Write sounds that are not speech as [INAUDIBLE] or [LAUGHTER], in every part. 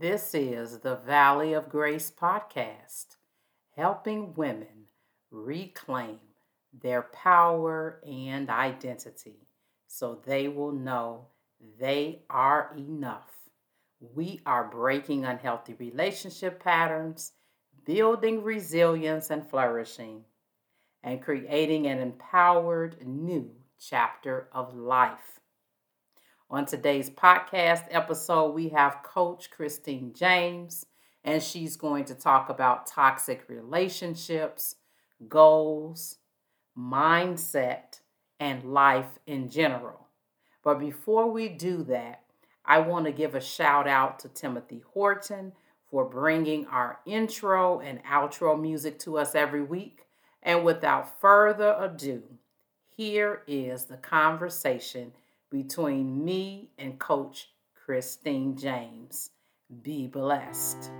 This is the Valley of Grace podcast, helping women reclaim their power and identity so they will know they are enough. We are breaking unhealthy relationship patterns, building resilience and flourishing, and creating an empowered new chapter of life. On today's podcast episode, we have Coach Christine James, and she's going to talk about toxic relationships, goals, mindset, and life in general. But before we do that, I want to give a shout out to Timothy Horton for bringing our intro and outro music to us every week. And without further ado, here is the conversation between me and Coach Christine James. Be blessed.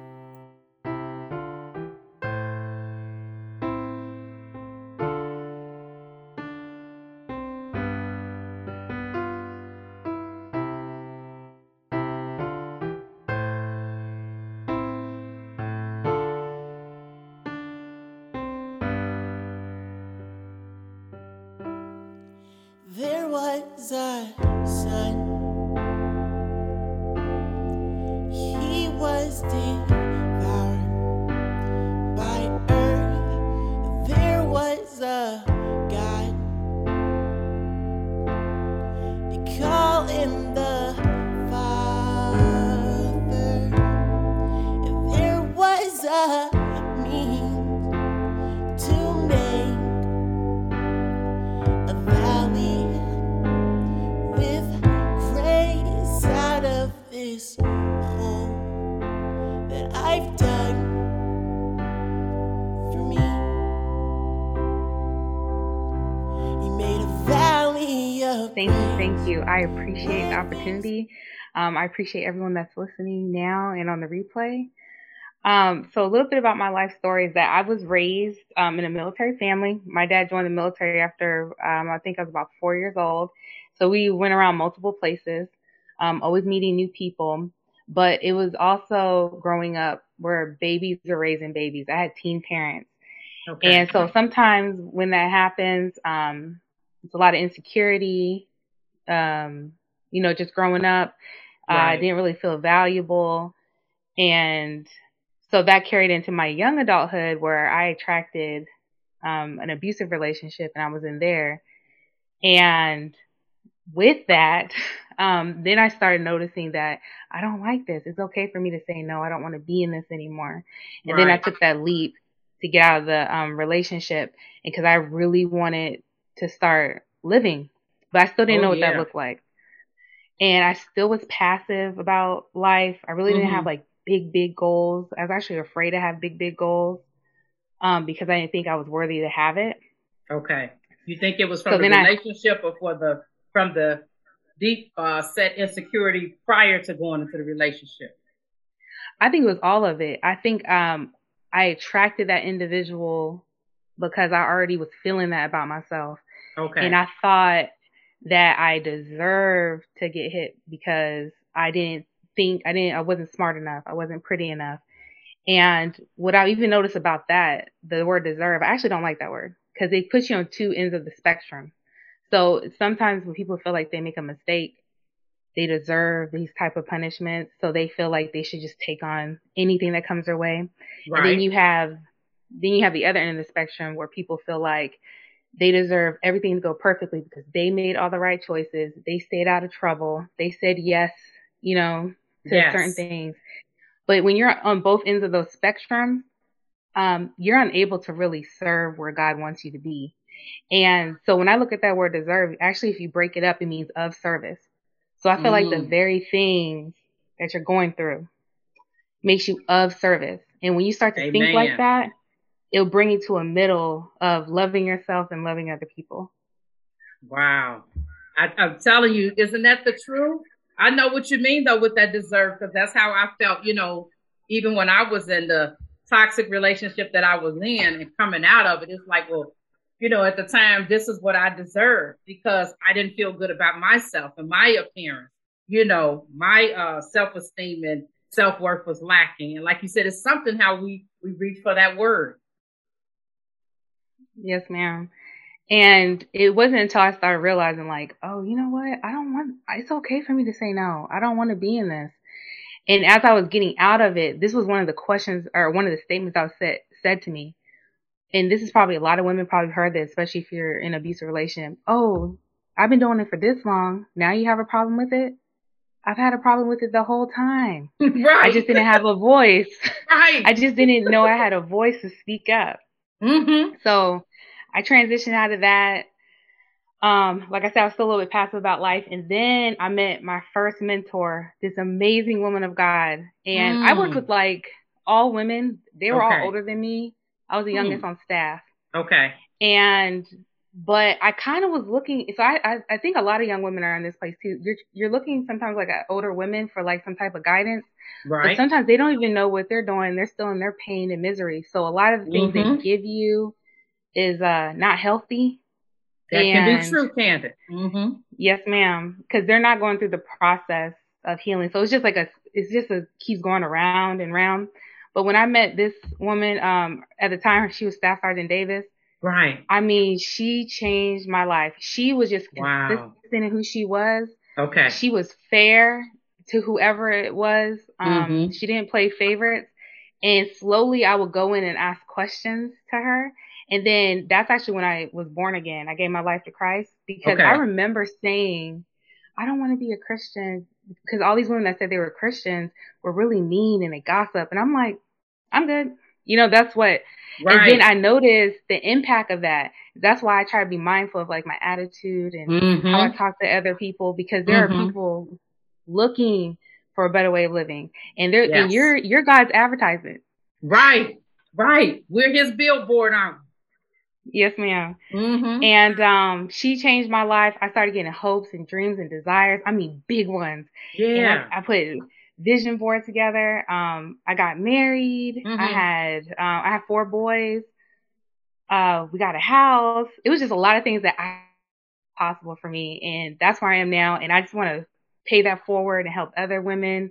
Appreciate the opportunity. Um, I appreciate everyone that's listening now and on the replay. Um, so a little bit about my life story is that I was raised um, in a military family. My dad joined the military after um, I think I was about four years old. So we went around multiple places, um, always meeting new people. But it was also growing up where babies are raising babies. I had teen parents. Okay. And so sometimes when that happens, um, it's a lot of insecurity. Um, you know, just growing up, uh, I didn't really feel valuable. And so that carried into my young adulthood where I attracted um, an abusive relationship and I was in there. And with that, [LAUGHS] um, then I started noticing that I don't like this. It's okay for me to say no. I don't want to be in this anymore. And then I took that leap to get out of the um, relationship because I really wanted to start living, but I still didn't Oh, know what that looked like. And I still was passive about life. I really didn't have Mhm. like big, big goals. I was actually afraid to have big, big goals um, because I didn't think I was worthy to have it. Okay. You think it was from So the then I- relationship or for the from the deep uh, set insecurity prior to going into the relationship? I think it was all of it. I think um, I attracted that individual because I already was feeling that about myself. Okay. And I thought that I deserved to get hit because I didn't think I didn't I wasn't smart enough. I wasn't pretty enough. And what I even noticed about that, the word deserve, I actually don't like that word because it puts you on two ends of the spectrum. So sometimes when people feel like they make a mistake, they deserve these type of punishments. So they feel like they should just take on anything that comes their way. right. And then you have then you have the other end of the spectrum where people feel like they deserve everything to go perfectly because they made all the right choices. They stayed out of trouble. They said yes, you know, to Yes. certain things. But when you're on both ends of those spectrum, um, you're unable to really serve where God wants you to be. And so when I look at that word deserve, actually, if you break it up, it means of service. So I feel like the Mm. very things that you're going through makes you of service. And when you start to think like that, it'll bring you to a middle of loving yourself and loving other people. Wow. I, I'm telling you, isn't that the truth? I know what you mean though with that deserve, because that's how I felt, you know, even when I was in the toxic relationship that I was in and coming out of it, it's like, well, you know, at the time, this is what I deserved because I didn't feel good about myself and my appearance, you know, my uh, self esteem and self worth was lacking. And like you said, it's something how we we reach for that word. Yes, ma'am. And it wasn't until I started realizing, like, oh, you know what? I don't want. It's okay for me to say no. I don't want to be in this. And as I was getting out of it, this was one of the questions or one of the statements I was said said to me. And this is probably a lot of women probably heard this, especially if you're in an abusive relationship. Oh, I've been doing it for this long. Now you have a problem with it? I've had a problem with it the whole time. [LAUGHS] right. I just didn't have a voice. [LAUGHS] Right. I just didn't know I had a voice to speak up. mm-hmm. So I transitioned out of that. Um, like I said, I was still a little bit passive about life. And then I met my first mentor, this amazing woman of God. And I worked Mm. with like all women. They were Okay. all older than me. I was the youngest on staff. Okay. And but I kind of was looking. So I, I I think a lot of young women are in this place too. You're you're looking sometimes like at older women for like some type of guidance, right? but sometimes they don't even know what they're doing. They're still in their pain and misery. So a lot of the things Mhm. they give you is uh not healthy. that can be and- true, Candace. Mm-hmm. Yes, ma'am. Because they're not going through the process of healing. So it's just like a, it's just a keeps going around and round. But when I met this woman, um, at the time she was Staff Sergeant Davis. Right. I mean, she changed my life. She was just Wow. consistent in who she was. Okay. She was fair to whoever it was. Um, Mhm. She didn't play favorites. And slowly I would go in and ask questions to her. And then that's actually when I was born again. I gave my life to Christ because Okay. I remember saying, I don't want to be a Christian because all these women that said they were Christians were really mean and they gossip. And I'm like, I'm good. You know, that's what Right. and then I noticed the impact of that. That's why I try to be mindful of like my attitude and Mhm. how I talk to other people because there Mhm. are people looking for a better way of living, and they're Yes. and you're you're God's advertisement. Right. Right. We're his billboard, aren't Yes, ma'am. Mm-hmm. And um, she changed my life. I started getting hopes and dreams and desires. I mean, big ones. And Yeah. I, I put vision board together. Um, I got married. I Mhm. had um, I had four boys. Uh, we got a house. It was just a lot of things that I possible for me, and that's where I am now. And I just want to pay that forward and help other women.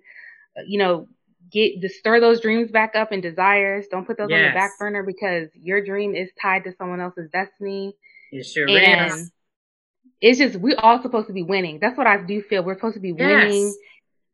uh, You know, get to stir those dreams back up and desires. Don't put those on the back burner because your dream is tied to someone else's destiny. It sure And is. it's just we all supposed to be winning. That's what I do feel. We're supposed to be winning Yes.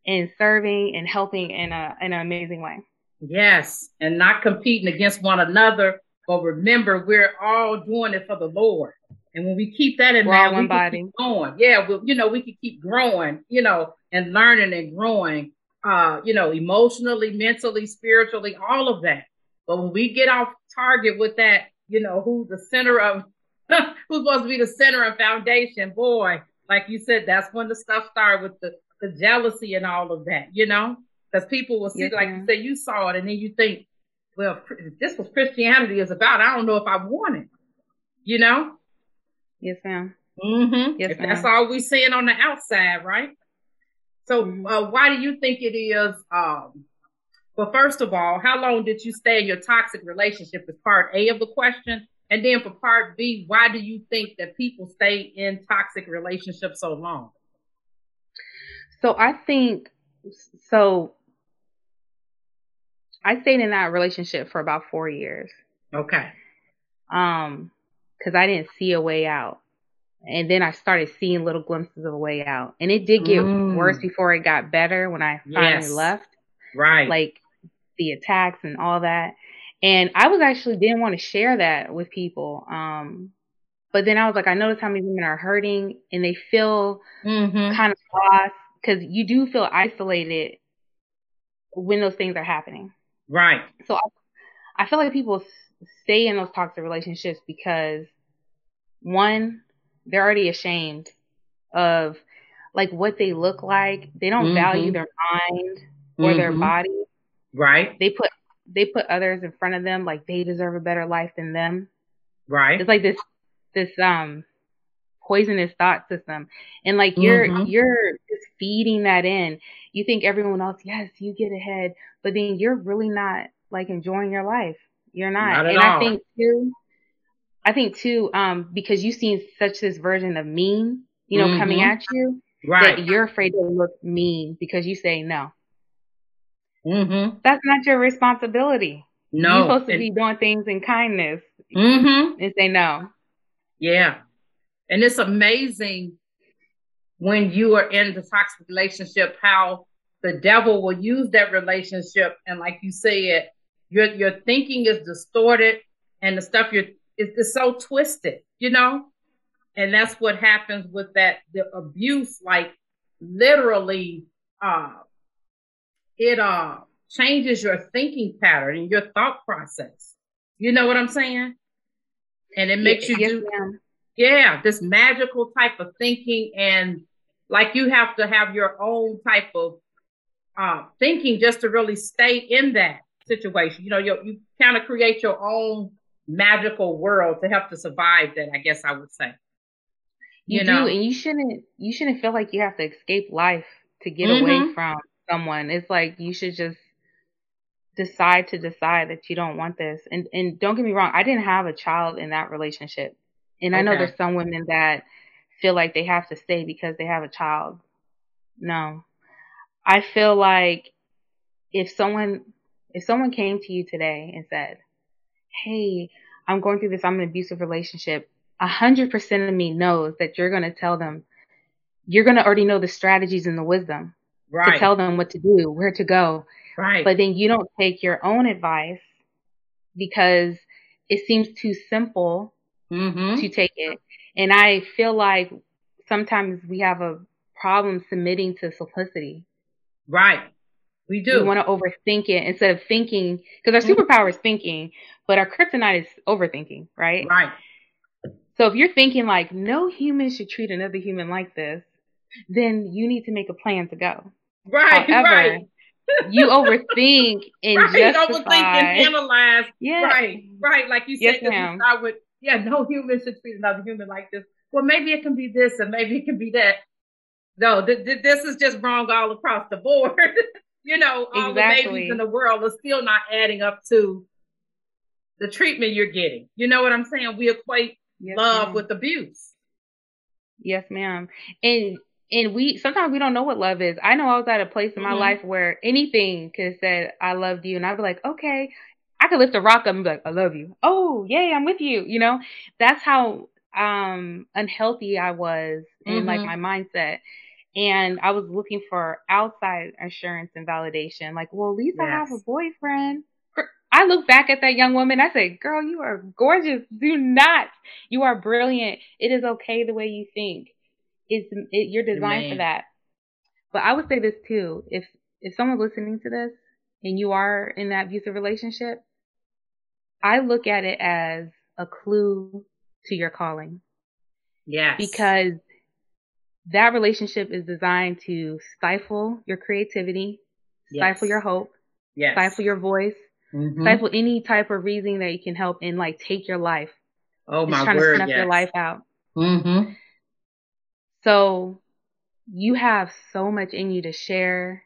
and serving and helping in a in an amazing way. Yes. And not competing against one another, but remember, we're all doing it for the Lord. And when we keep that in We're mind, we can body. keep going. Yeah, well, you know, we can keep growing, you know, and learning and growing, uh, you know, emotionally, mentally, spiritually, all of that. But when we get off target with that, you know, who's the center of, [LAUGHS] who's supposed to be the center and foundation, boy, like you said, that's when the stuff started with the, the jealousy and all of that, you know, because people will see, Yes, like you ma'am. said, you saw it, and then you think, well, this was Christianity is about. I don't know if I want it, you know. Yes, ma'am. Mm-hmm. Yes, if that's all we seeing on the outside, right? So, uh, why do you think it is? Um, well, first of all, how long did you stay in your toxic relationship? Is part A of the question, and then for part B, why do you think that people stay in toxic relationships so long? So I think so. I stayed in that relationship for about four years. Okay. Um, because I didn't see a way out. And then I started seeing little glimpses of a way out. And it did get Mm. worse before it got better when I finally Yes. left. Right. Like the attacks and all that. And I was actually didn't want to share that with people. Um, but then I was like, I notice how many women are hurting and they feel mm-hmm. kind of lost because you do feel isolated when those things are happening. Right. So I, I feel like people stay in those toxic relationships because one, they're already ashamed of like what they look like. They don't Mhm. value their mind or their Mhm. body. Right. They put they put others in front of them like they deserve a better life than them. Right. It's like this this um poisonous thought system. And like you're Mhm. you're just feeding that in. You think everyone else, yes, you get ahead, but then you're really not like enjoying your life. You're not. Not at and all. I think too I think too, um, because you've seen such this version of mean, you know, coming Mhm. at you, Right. that you're afraid to look mean because you say no. Mm-hmm. That's not your responsibility. No. You're supposed to And- be doing things in kindness Mm-hmm. and say no. Yeah. And it's amazing when you are in the toxic relationship how the devil will use that relationship and like you said, your your thinking is distorted and the stuff you're it's, it's so twisted, you know? And that's what happens with that the abuse, like literally uh it uh changes your thinking pattern and your thought process. You know what I'm saying? And it makes you do ma'am. yeah, this magical type of thinking and like you have to have your own type of uh, thinking just to really stay in that situation. You know, you, you kind of create your own magical world to help to survive that, I guess I would say. You, You do, and you shouldn't. You shouldn't feel like you have to escape life to get Mhm. away from someone. It's like you should just decide to decide that you don't want this. And and don't get me wrong, I didn't have a child in that relationship, and I know there's some women that feel like they have to stay because they have a child. No, I feel like if someone if someone came to you today and said, "Hey, I'm going through this. I'm in an abusive relationship," a hundred percent of me knows that you're going to tell them. You're going to already know the strategies and the wisdom Right. to tell them what to do, where to go. right. But then you don't take your own advice because it seems too simple mm-hmm. to take it. And I feel like sometimes we have a problem submitting to simplicity. Right. We do. We want to overthink it instead of thinking, because our Mhm. superpower is thinking, but our kryptonite is overthinking, right? right. So if you're thinking like no human should treat another human like this, then you need to make a plan to go. Right. However, [LAUGHS] right. you overthink and Right. justify. Overthink and analyze. yeah, Right. Right. Like you Yes, said, you ma'am. start with, yeah, no human should treat another human like this. Well, maybe it can be this and maybe it can be that. No, th- th- this is just wrong all across the board. [LAUGHS] you know, all the Exactly. babies in the world are still not adding up to the treatment you're getting. You know what I'm saying? We equate Yes, love ma'am. with abuse. Yes, ma'am. And and we sometimes we don't know what love is. I know I was at a place in my Mhm. life where anything could have said I loved you, and I'd be like, okay, I could lift a rock up and be like, I love you. Oh, yay, I'm with you. You know, that's how um unhealthy I was in like Mhm. my mindset. And I was looking for outside assurance and validation. Like, well, at least I have a boyfriend. I look back at that young woman. I say, girl, you are gorgeous. Do not. You are brilliant. It is okay the way you think. It's it, you're designed for that. But I would say this too: if if someone's listening to this and you are in that abusive relationship, I look at it as a clue to your calling Yes. because that relationship is designed to stifle your creativity, stifle Yes. your hope, yes. stifle your voice, Mhm. stifle any type of reasoning that you can help and like take your life. Oh It's my trying word. to snuff yes. your life out. Mm-hmm. So you have so much in you to share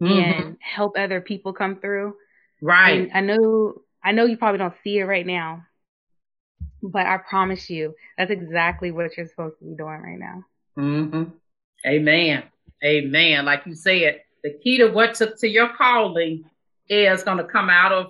Mm-hmm. and help other people come through. Right. And I know I know you probably don't see it right now, but I promise you that's exactly what you're supposed to be doing right now. Mm-hmm. Amen. Amen. Like you said, the key to what to, to your calling is going to come out of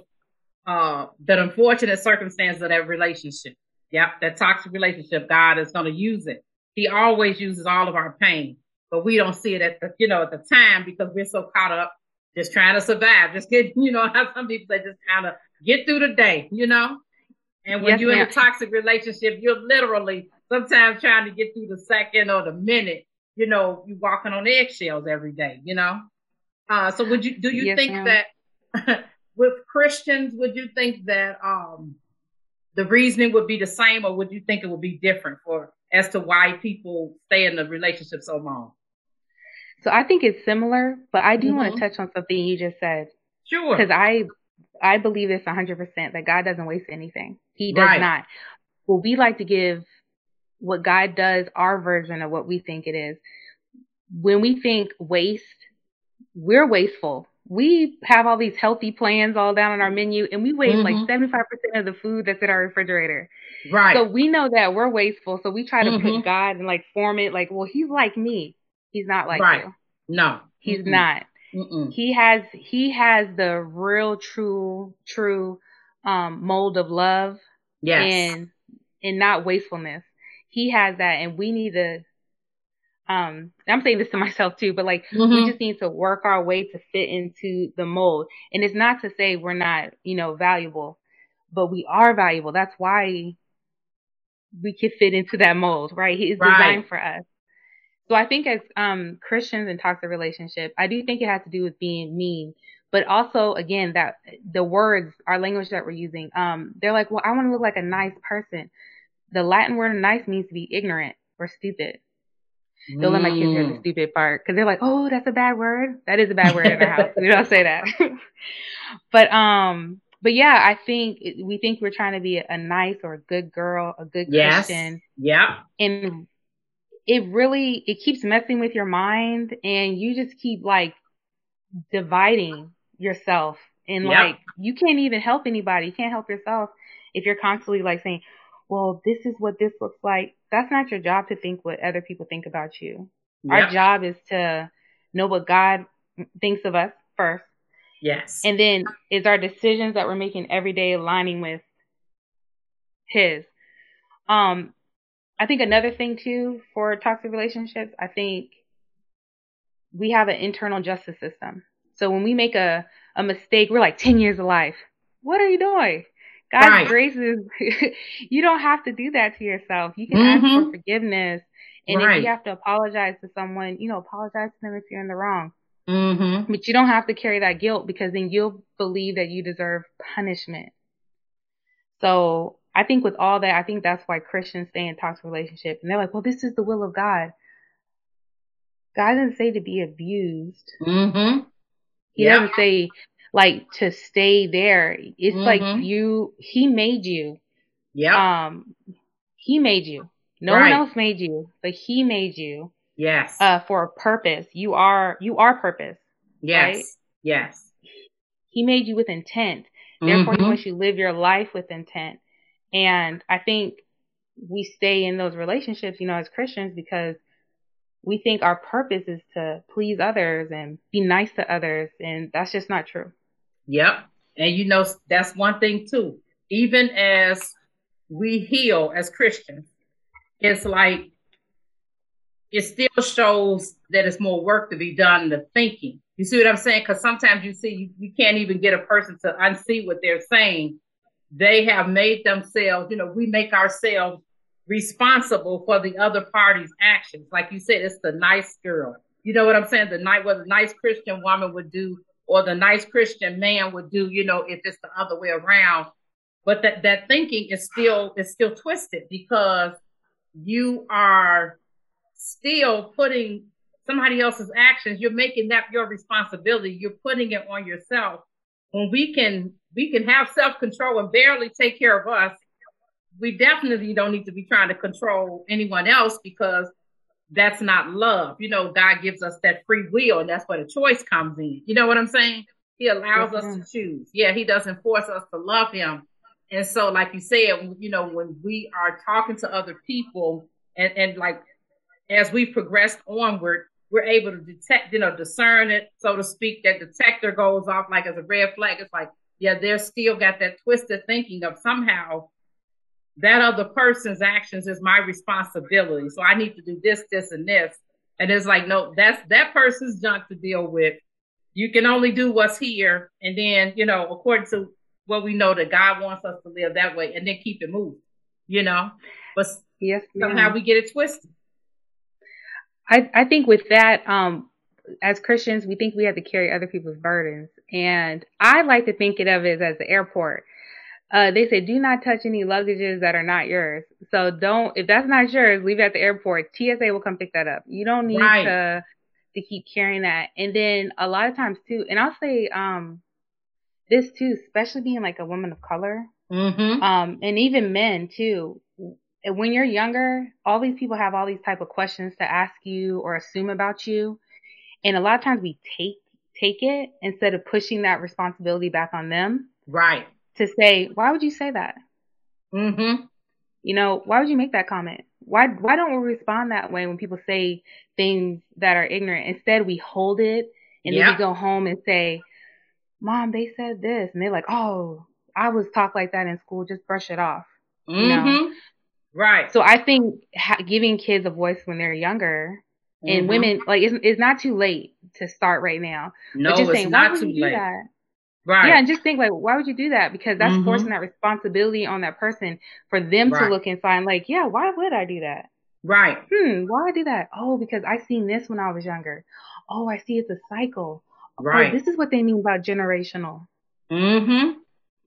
uh, that unfortunate circumstance of that relationship. Yep, that toxic relationship. God is going to use it. He always uses all of our pain, but we don't see it at the you know at the time because we're so caught up just trying to survive. Just get [LAUGHS] you know how some people say just kind of get through the day. You know. And when Yes, you're in a toxic relationship, you're literally sometimes trying to get through the second or the minute. You know, you're walking on eggshells every day. You know. Uh, so would you do you Yes, think ma'am. that [LAUGHS] with Christians would you think that um the reasoning would be the same or would you think it would be different for as to why people stay in the relationship so long? So I think it's similar, but I do want Mhm. to touch on something you just said Sure. because I I believe this 100% that God doesn't waste anything. He does Right. not. Well, we like to give what God does our version of what we think it is. When we think waste, we're wasteful. We have all these healthy plans all down on our menu and we waste like Mhm. 75% of the food that's in our refrigerator. right. So we know that we're wasteful. So we try to Mhm. put God and like form it like, well, he's like me. He's not like Right. you. no. He's Mm-mm. not. Mm-mm. He has he has the real true true um mold of love. Yes. And and not wastefulness. He has that and we need to um I'm saying this to [LAUGHS] myself too, but like mm-hmm. we just need to work our way to fit into the mold. And it's not to say we're not, you know, valuable, but we are valuable. That's why we can fit into that mold, right? He is right. designed for us. So I think as um, Christians in toxic relationship, I do think it has to do with being mean, but also again that the words, our language that we're using, um, they're like, well, I want to look like a nice person. The Latin word nice means to be ignorant or stupid. Don't let my kids hear the mm. stupid part because they're like, oh, that's a bad word. That is a bad word in our house. We don't say that. [LAUGHS] but um, but yeah, I think we think we're trying to be a nice or a good girl, a good yes. Christian. Yeah. And it really it keeps messing with your mind and you just keep like dividing yourself and yep. like you can't even help anybody you can't help yourself if you're constantly like saying well this is what this looks like that's not your job to think what other people think about you yep. our job is to know what god thinks of us first yes and then is our decisions that we're making every day aligning with his um I think another thing too for toxic relationships, I think we have an internal justice system. So when we make a, a mistake, we're like 10 years of life. What are you doing? God's right. grace is, [LAUGHS] you don't have to do that to yourself. You can mm-hmm. ask for forgiveness. And right. if you have to apologize to someone, you know, apologize to them if you're in the wrong. Mm-hmm. But you don't have to carry that guilt because then you'll believe that you deserve punishment. So I think with all that, I think that's why Christians stay in toxic relationships. And they're like, well, this is the will of God. God doesn't say to be abused. Mm-hmm. He yep. doesn't say like to stay there. It's mm-hmm. like you, he made you. Yeah. Um, he made you. No right. one else made you, but he made you. Yes. Uh, for a purpose. You are, you are purpose. Yes. Right? Yes. He made you with intent. Therefore, mm-hmm. he wants you to live your life with intent. And I think we stay in those relationships, you know, as Christians because we think our purpose is to please others and be nice to others. And that's just not true. Yep. And you know, that's one thing too. Even as we heal as Christians, it's like it still shows that it's more work to be done in the thinking. You see what I'm saying? Because sometimes you see you, you can't even get a person to unsee what they're saying they have made themselves, you know, we make ourselves responsible for the other party's actions. Like you said, it's the nice girl. You know what I'm saying? The night what a nice Christian woman would do, or the nice Christian man would do, you know, if it's the other way around. But that that thinking is still is still twisted because you are still putting somebody else's actions, you're making that your responsibility. You're putting it on yourself. When we can we can have self control and barely take care of us, we definitely don't need to be trying to control anyone else because that's not love. You know, God gives us that free will, and that's where the choice comes in. You know what I'm saying? He allows mm-hmm. us to choose. Yeah, He doesn't force us to love Him. And so, like you said, you know, when we are talking to other people, and, and like as we progress onward, we're able to detect, you know, discern it, so to speak. That detector goes off like as a red flag. It's like, yeah, they're still got that twisted thinking of somehow that other person's actions is my responsibility. So I need to do this, this, and this. And it's like, no, that's that person's junk to deal with. You can only do what's here. And then, you know, according to what we know that God wants us to live that way and then keep it moving, you know. But yes, somehow we get it twisted. I, I think with that, um, as Christians, we think we have to carry other people's burdens. And I like to think of it as the airport. Uh, they say do not touch any luggages that are not yours. So don't if that's not yours, leave it at the airport. TSA will come pick that up. You don't need right. to to keep carrying that. And then a lot of times too, and I'll say um this too, especially being like a woman of color, mm-hmm. um, and even men too. When you're younger, all these people have all these type of questions to ask you or assume about you, and a lot of times we take take it instead of pushing that responsibility back on them. Right. To say, why would you say that? Mm-hmm. You know, why would you make that comment? Why why don't we respond that way when people say things that are ignorant? Instead, we hold it And then we go home and say, Mom, they said this. And they're like, Oh, I was taught like that in school. Just brush it off. Mm-hmm. You know? Mm-hmm. Right. So I think ha- giving kids a voice when they're younger mm-hmm. and women, like, it's, it's not too late to start right now. No, but just it's saying, not too late. That? Right. Yeah, and just think like, why would you do that? Because that's mm-hmm. forcing that responsibility on that person for them right. to look inside. and like, yeah, why would I do that? Right. Hmm, why I do that? Oh, because I seen this when I was younger. Oh, I see it's a cycle. Oh, right. Oh, this is what they mean about generational. Mm-hmm.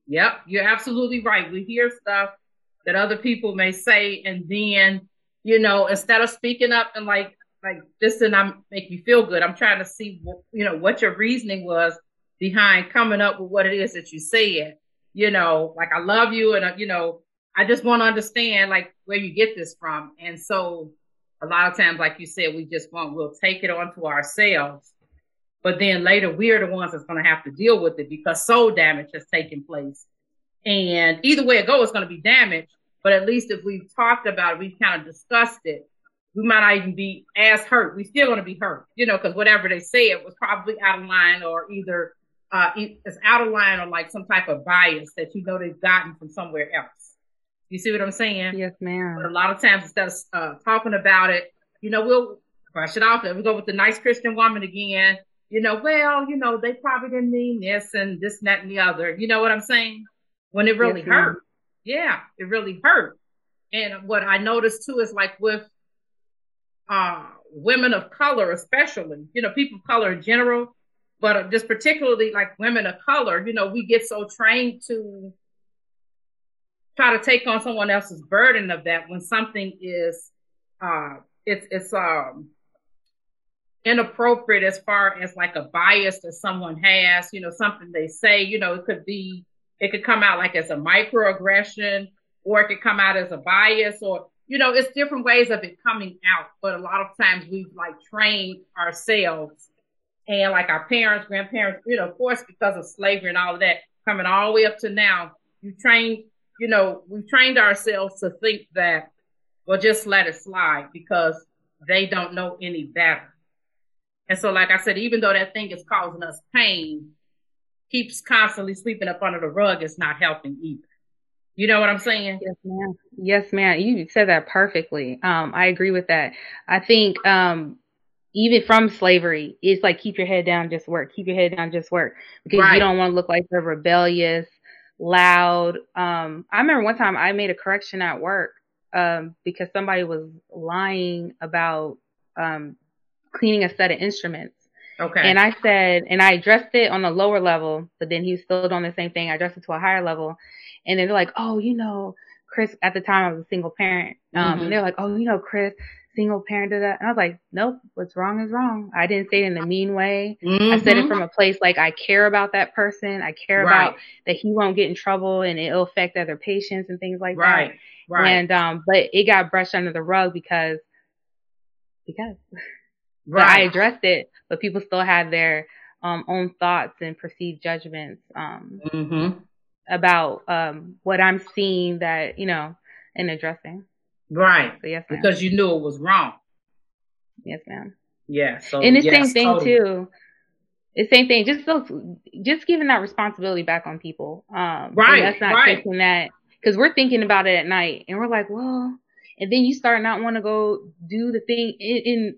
Yep, you're absolutely right. We hear stuff that other people may say, and then, you know, instead of speaking up and like, like this and I'm make you feel good, I'm trying to see, what, you know, what your reasoning was behind coming up with what it is that you said. You know, like I love you, and uh, you know, I just want to understand like where you get this from. And so a lot of times, like you said, we just want, we'll take it onto ourselves. But then later we're the ones that's going to have to deal with it because soul damage has taken place. And either way it goes, it's going to be damaged. But at least if we've talked about it, we've kind of discussed it, we might not even be as hurt. We're still going to be hurt, you know, because whatever they said was probably out of line or either uh, it's out of line or like some type of bias that you know they've gotten from somewhere else. You see what I'm saying? Yes, ma'am. But a lot of times instead of uh, talking about it, you know, we'll brush it off and we go with the nice Christian woman again. You know, well, you know, they probably didn't mean this and this, and that, and the other. You know what I'm saying? When it really yes, hurt. Yeah, it really hurt. And what I noticed too is like with uh, women of color, especially, you know, people of color in general, but just particularly like women of color, you know, we get so trained to try to take on someone else's burden of that when something is uh it's it's um inappropriate as far as like a bias that someone has, you know, something they say, you know, it could be it could come out like as a microaggression or it could come out as a bias or you know, it's different ways of it coming out, but a lot of times we've like trained ourselves and like our parents, grandparents, you know, of course, because of slavery and all of that, coming all the way up to now, you trained, you know, we've trained ourselves to think that, well, just let it slide because they don't know any better. And so, like I said, even though that thing is causing us pain, keeps constantly sweeping up under the rug is not helping either. You know what I'm saying? Yes, ma'am. Yes, ma'am. You said that perfectly. Um, I agree with that. I think um, even from slavery, it's like keep your head down, just work. Keep your head down, just work, because right. you don't want to look like the rebellious, loud. Um, I remember one time I made a correction at work um, because somebody was lying about um, cleaning a set of instruments. Okay. And I said, and I addressed it on a lower level, but then he was still doing the same thing. I addressed it to a higher level. And then they're like, oh, you know, Chris, at the time I was a single parent. Um, mm-hmm. and they're like, oh, you know, Chris, single parent to that. And I was like, nope, what's wrong is wrong. I didn't say it in a mean way. Mm-hmm. I said it mm-hmm. from a place like I care about that person. I care right. about that he won't get in trouble and it'll affect other patients and things like right. that. Right. Right. And um, but it got brushed under the rug because because [LAUGHS] right. I addressed it, but people still had their um own thoughts and perceived judgments um mm-hmm. about um what I'm seeing that you know and addressing. Right. So yes, ma'am. because you knew it was wrong. Yes, ma'am. Yeah. So and the yes, same thing totally. too. The same thing. Just those, just giving that responsibility back on people. Um, right. That's not right. taking that because we're thinking about it at night and we're like, well, and then you start not want to go do the thing in, in.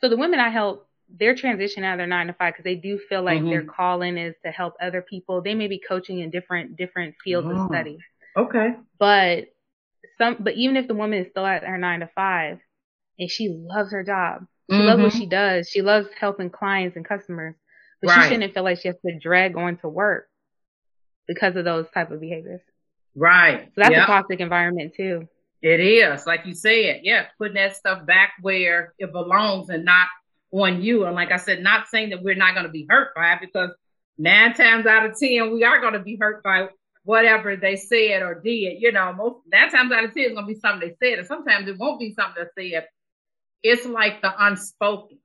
So the women I help, they're transitioning out of their nine to five because they do feel like mm-hmm. their calling is to help other people. They may be coaching in different different fields oh. of study. Okay. But some, but even if the woman is still at her nine to five and she loves her job, she mm-hmm. loves what mm-hmm. she does. She loves helping clients and customers, but right. she shouldn't feel like she has to drag on to work because of those type of behaviors. Right. So that's yep. a toxic environment too. It is, like you said, yeah, putting that stuff back where it belongs and not on you. And like I said, not saying that we're not going to be hurt by it because nine times out of ten we are going to be hurt by whatever they said or did. You know, most nine times out of ten it's gonna be something they said, and sometimes it won't be something they said. It's like the unspoken.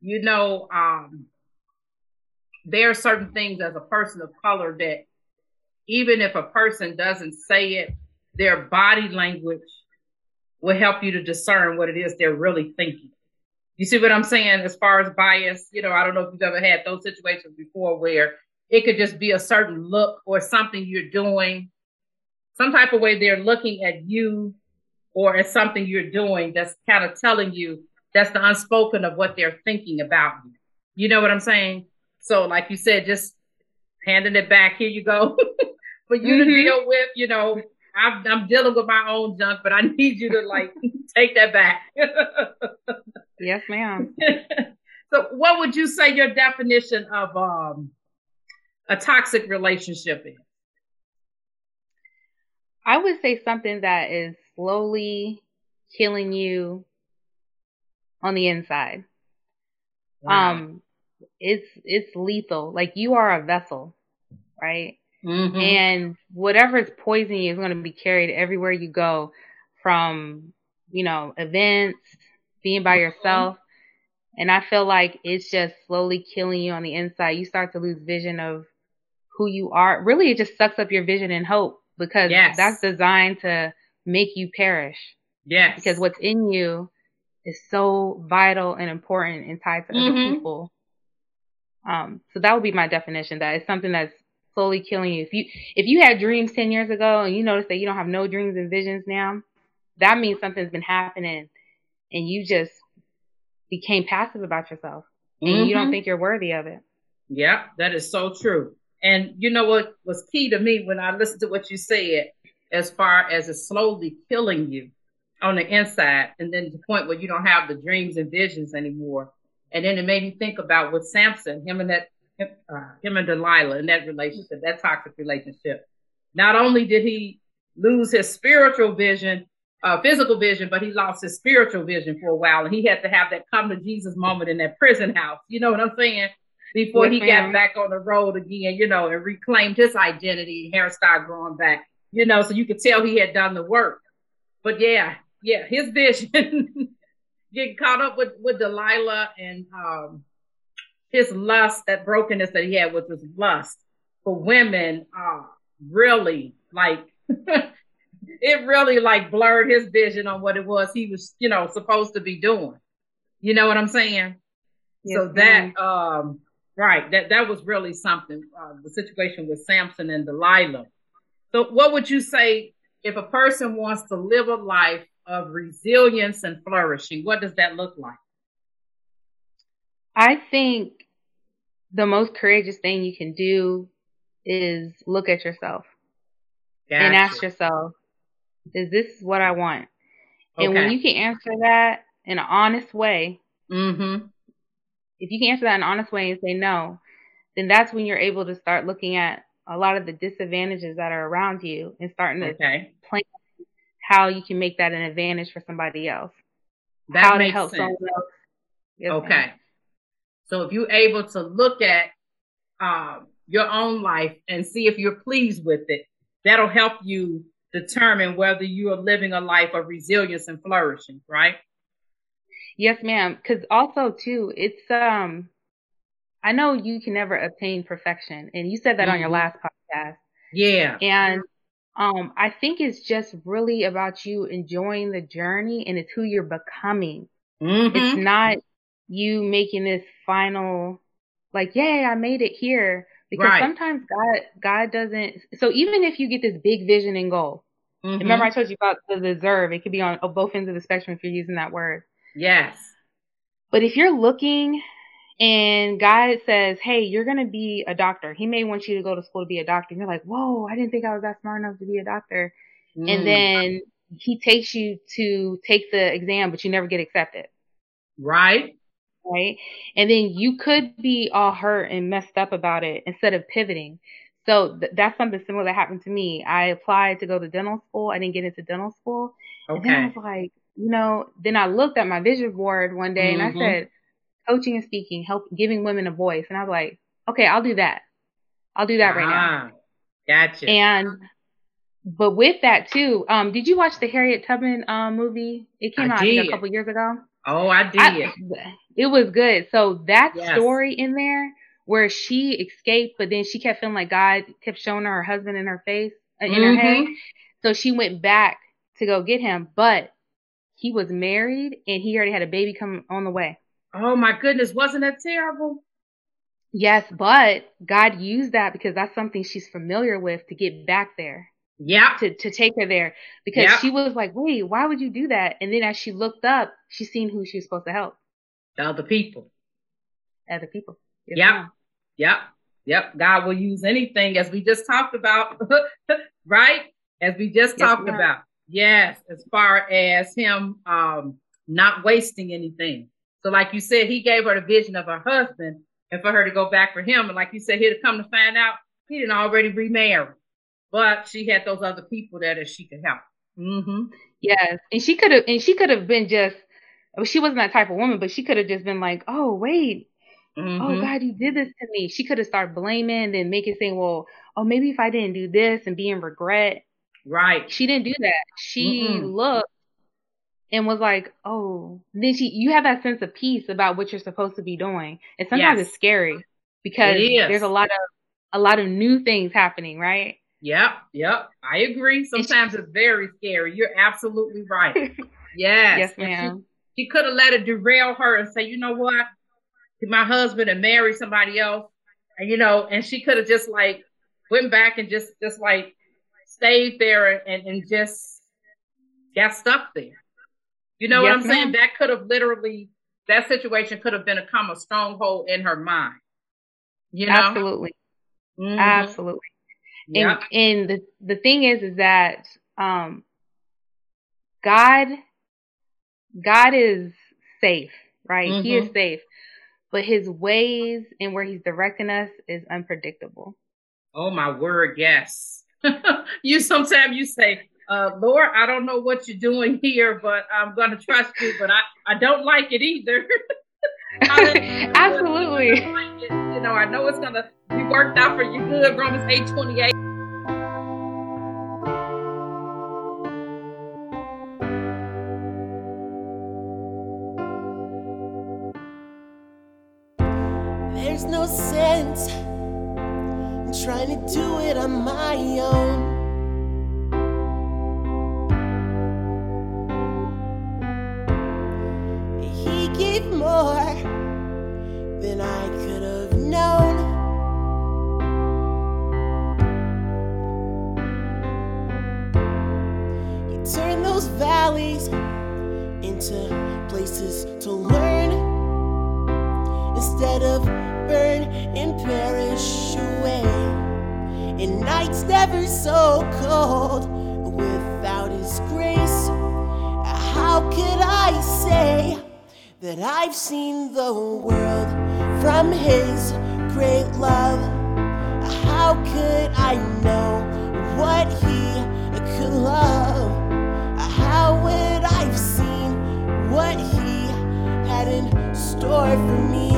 You know, um, there are certain things as a person of color that even if a person doesn't say it, their body language will help you to discern what it is they're really thinking. You see what I'm saying? As far as bias, you know, I don't know if you've ever had those situations before where it could just be a certain look or something you're doing, some type of way they're looking at you or at something you're doing that's kind of telling you that's the unspoken of what they're thinking about you. You know what I'm saying? So, like you said, just handing it back. Here you go [LAUGHS] for you mm-hmm. to deal with. You know, I'm, I'm dealing with my own junk, but I need you to like [LAUGHS] take that back. [LAUGHS] yes, ma'am. so, what would you say your definition of um, a toxic relationship is? I would say something that is slowly killing you on the inside. Wow. Um, it's it's lethal. Like you are a vessel, right? Mm-hmm. And whatever is poisoning you is going to be carried everywhere you go, from you know events, being by mm-hmm. yourself. And I feel like it's just slowly killing you on the inside. You start to lose vision of who you are. Really, it just sucks up your vision and hope because yes. that's designed to make you perish. Yes. Because what's in you is so vital and important and tied to mm-hmm. other people. Um, so that would be my definition. That is something that's slowly killing you. If you if you had dreams ten years ago and you notice that you don't have no dreams and visions now, that means something's been happening, and you just became passive about yourself, and mm-hmm. you don't mm-hmm. think you're worthy of it. Yeah, that is so true. And you know what was key to me when I listened to what you said, as far as it's slowly killing you on the inside, and then the point where you don't have the dreams and visions anymore. And then it made me think about with Samson, him and that uh, him and Delilah in that relationship, that toxic relationship. Not only did he lose his spiritual vision, uh, physical vision, but he lost his spiritual vision for a while, and he had to have that come to Jesus moment in that prison house. You know what I'm saying? Before yes, he ma'am. got back on the road again, you know, and reclaimed his identity, hair started growing back, you know, so you could tell he had done the work. But yeah, yeah, his vision [LAUGHS] getting caught up with with Delilah and um his lust, that brokenness that he had with his lust for women, uh, really like [LAUGHS] it really like blurred his vision on what it was he was, you know, supposed to be doing. You know what I'm saying? Yes, so that um right, that that was really something. Uh, the situation with Samson and Delilah. So what would you say if a person wants to live a life of resilience and flourishing? What does that look like? I think the most courageous thing you can do is look at yourself gotcha. and ask yourself, is this what I want? Okay. And when you can answer that in an honest way, mm-hmm. If you can answer that in an honest way and say no, then that's when you're able to start looking at a lot of the disadvantages that are around you and starting to okay. plan how you can make that an advantage for somebody else. That how makes to help sense. someone else. Yes, okay. Ma'am. So if you're able to look at um, your own life and see if you're pleased with it, that'll help you determine whether you are living a life of resilience and flourishing, right? Yes, ma'am. Because also too, it's um, I know you can never obtain perfection, and you said that mm-hmm. on your mm-hmm. last podcast. Yeah. And um, I think it's just really about you enjoying the journey, and it's who you're becoming. Mm-hmm. It's not you making this final like, yay, I made it here. Because right. sometimes God God doesn't so even if you get this big vision and goal, mm-hmm. remember I told you about the deserve, it could be on both ends of the spectrum if you're using that word. Yes. But if you're looking and God says, Hey, you're gonna be a doctor. He may want you to go to school to be a doctor. And you're like, Whoa, I didn't think I was that smart enough to be a doctor. Mm. And then he takes you to take the exam, but you never get accepted. Right right? And then you could be all hurt and messed up about it instead of pivoting. So th- that's something similar that happened to me. I applied to go to dental school. I didn't get into dental school. Okay. And then I was like, you know, then I looked at my vision board one day mm-hmm. and I mm-hmm. said, coaching and speaking, help giving women a voice. And I was like, okay, I'll do that. I'll do that ah, right now. Ah, gotcha. And but with that too, um, did you watch the Harriet Tubman um movie? It came I out a couple years ago. Oh, I did. I, [LAUGHS] it was good. So that yes. story in there where she escaped, but then she kept feeling like God kept showing her her husband in her face, uh, in mm-hmm. her head. So she went back to go get him, but he was married and he already had a baby coming on the way. Oh my goodness, wasn't that terrible? Yes, but God used that because that's something she's familiar with to get back there. Yeah. To to take her there. Because Yep. she was like, Wait, why would you do that? And then as she looked up, she seen who she was supposed to help. The other people. Other people. Yes, Yep. ma'am. Yep. Yep. God will use anything as we just talked about, [LAUGHS] right? As we just Yes, talked ma'am. about. Yes, as far as him um not wasting anything. So like you said, he gave her the vision of her husband and for her to go back for him. And like you said, he'd come to find out he didn't already remarry. But she had those other people there that she could help. Mm-hmm. Yes. And she could have and she could have been just she wasn't that type of woman, but she could have just been like, Oh, wait, oh Mm-hmm. God, you did this to me. She could have started blaming and then make it say, Well, oh maybe if I didn't do this and be in regret. Right. She didn't do that. She Mm-mm. looked and was like, Oh then she you have that sense of peace about what you're supposed to be doing. And sometimes Yes. it's scary because It there's a lot of a lot of new things happening, right? Yep. Yep. I agree. Sometimes it's very scary. You're absolutely right. [LAUGHS] Yes. yes, And she- ma'am. She could have let it derail her and say, you know what? My husband and marry somebody else. And you know, and she could have just like went back and just just like stayed there and, and just got stuck there. You know Yes, what I'm saying? ma'am. That could have literally that situation could have been a stronghold in her mind. You know? Absolutely. Mhm. Absolutely. Yep. And and the the thing is is that um God God is safe, right? He is Mhm. safe. But his ways and where he's directing us is unpredictable. Oh my word, yes. [LAUGHS] you sometimes you say, uh, Lord, I don't know what you're doing here, but I'm gonna trust you, but I, I don't like it either. [LAUGHS] Absolutely. Like [LAUGHS] it. You know, I know it's gonna be worked out for your good, Romans 8 28. Trying to do it on my own. I've seen the world from His great love? How could I know what He could love? How would I've seen what He had in store for me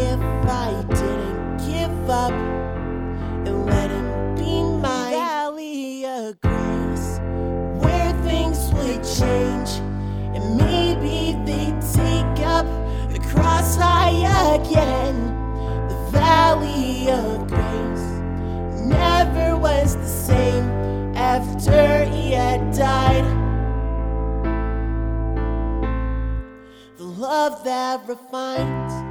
if I didn't give up and let Him be my valley of grace, where things would change and maybe they'd take up cross high again. The valley of grace never was the same after He had died. The love that refines.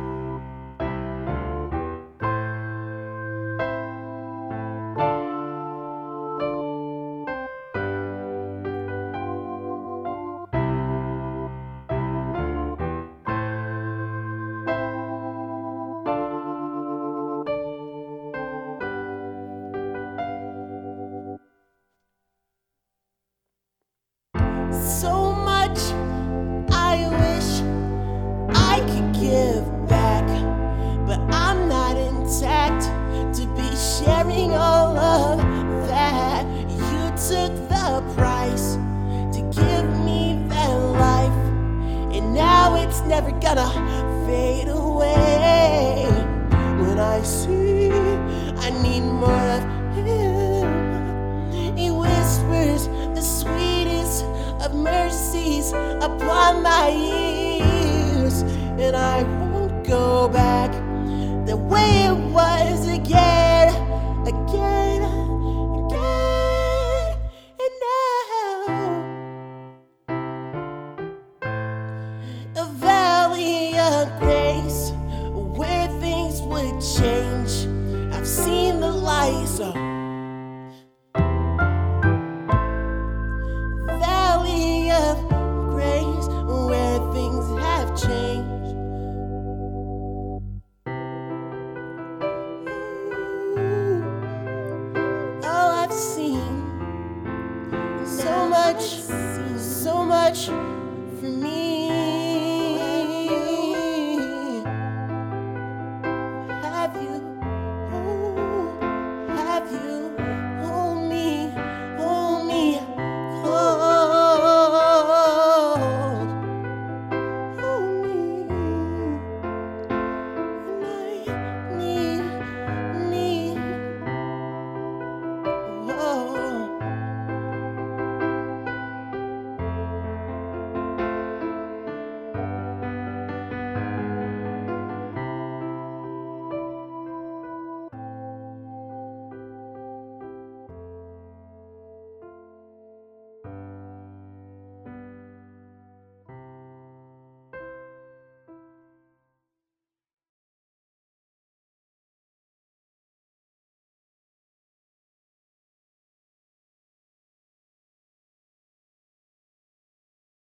So much I wish I could give back, but I'm not intact to be sharing all of that. You took the price to give me that life, and now it's never gonna fade away. When I see I need more of mercies upon my ears, and I won't go back the way it was again, so much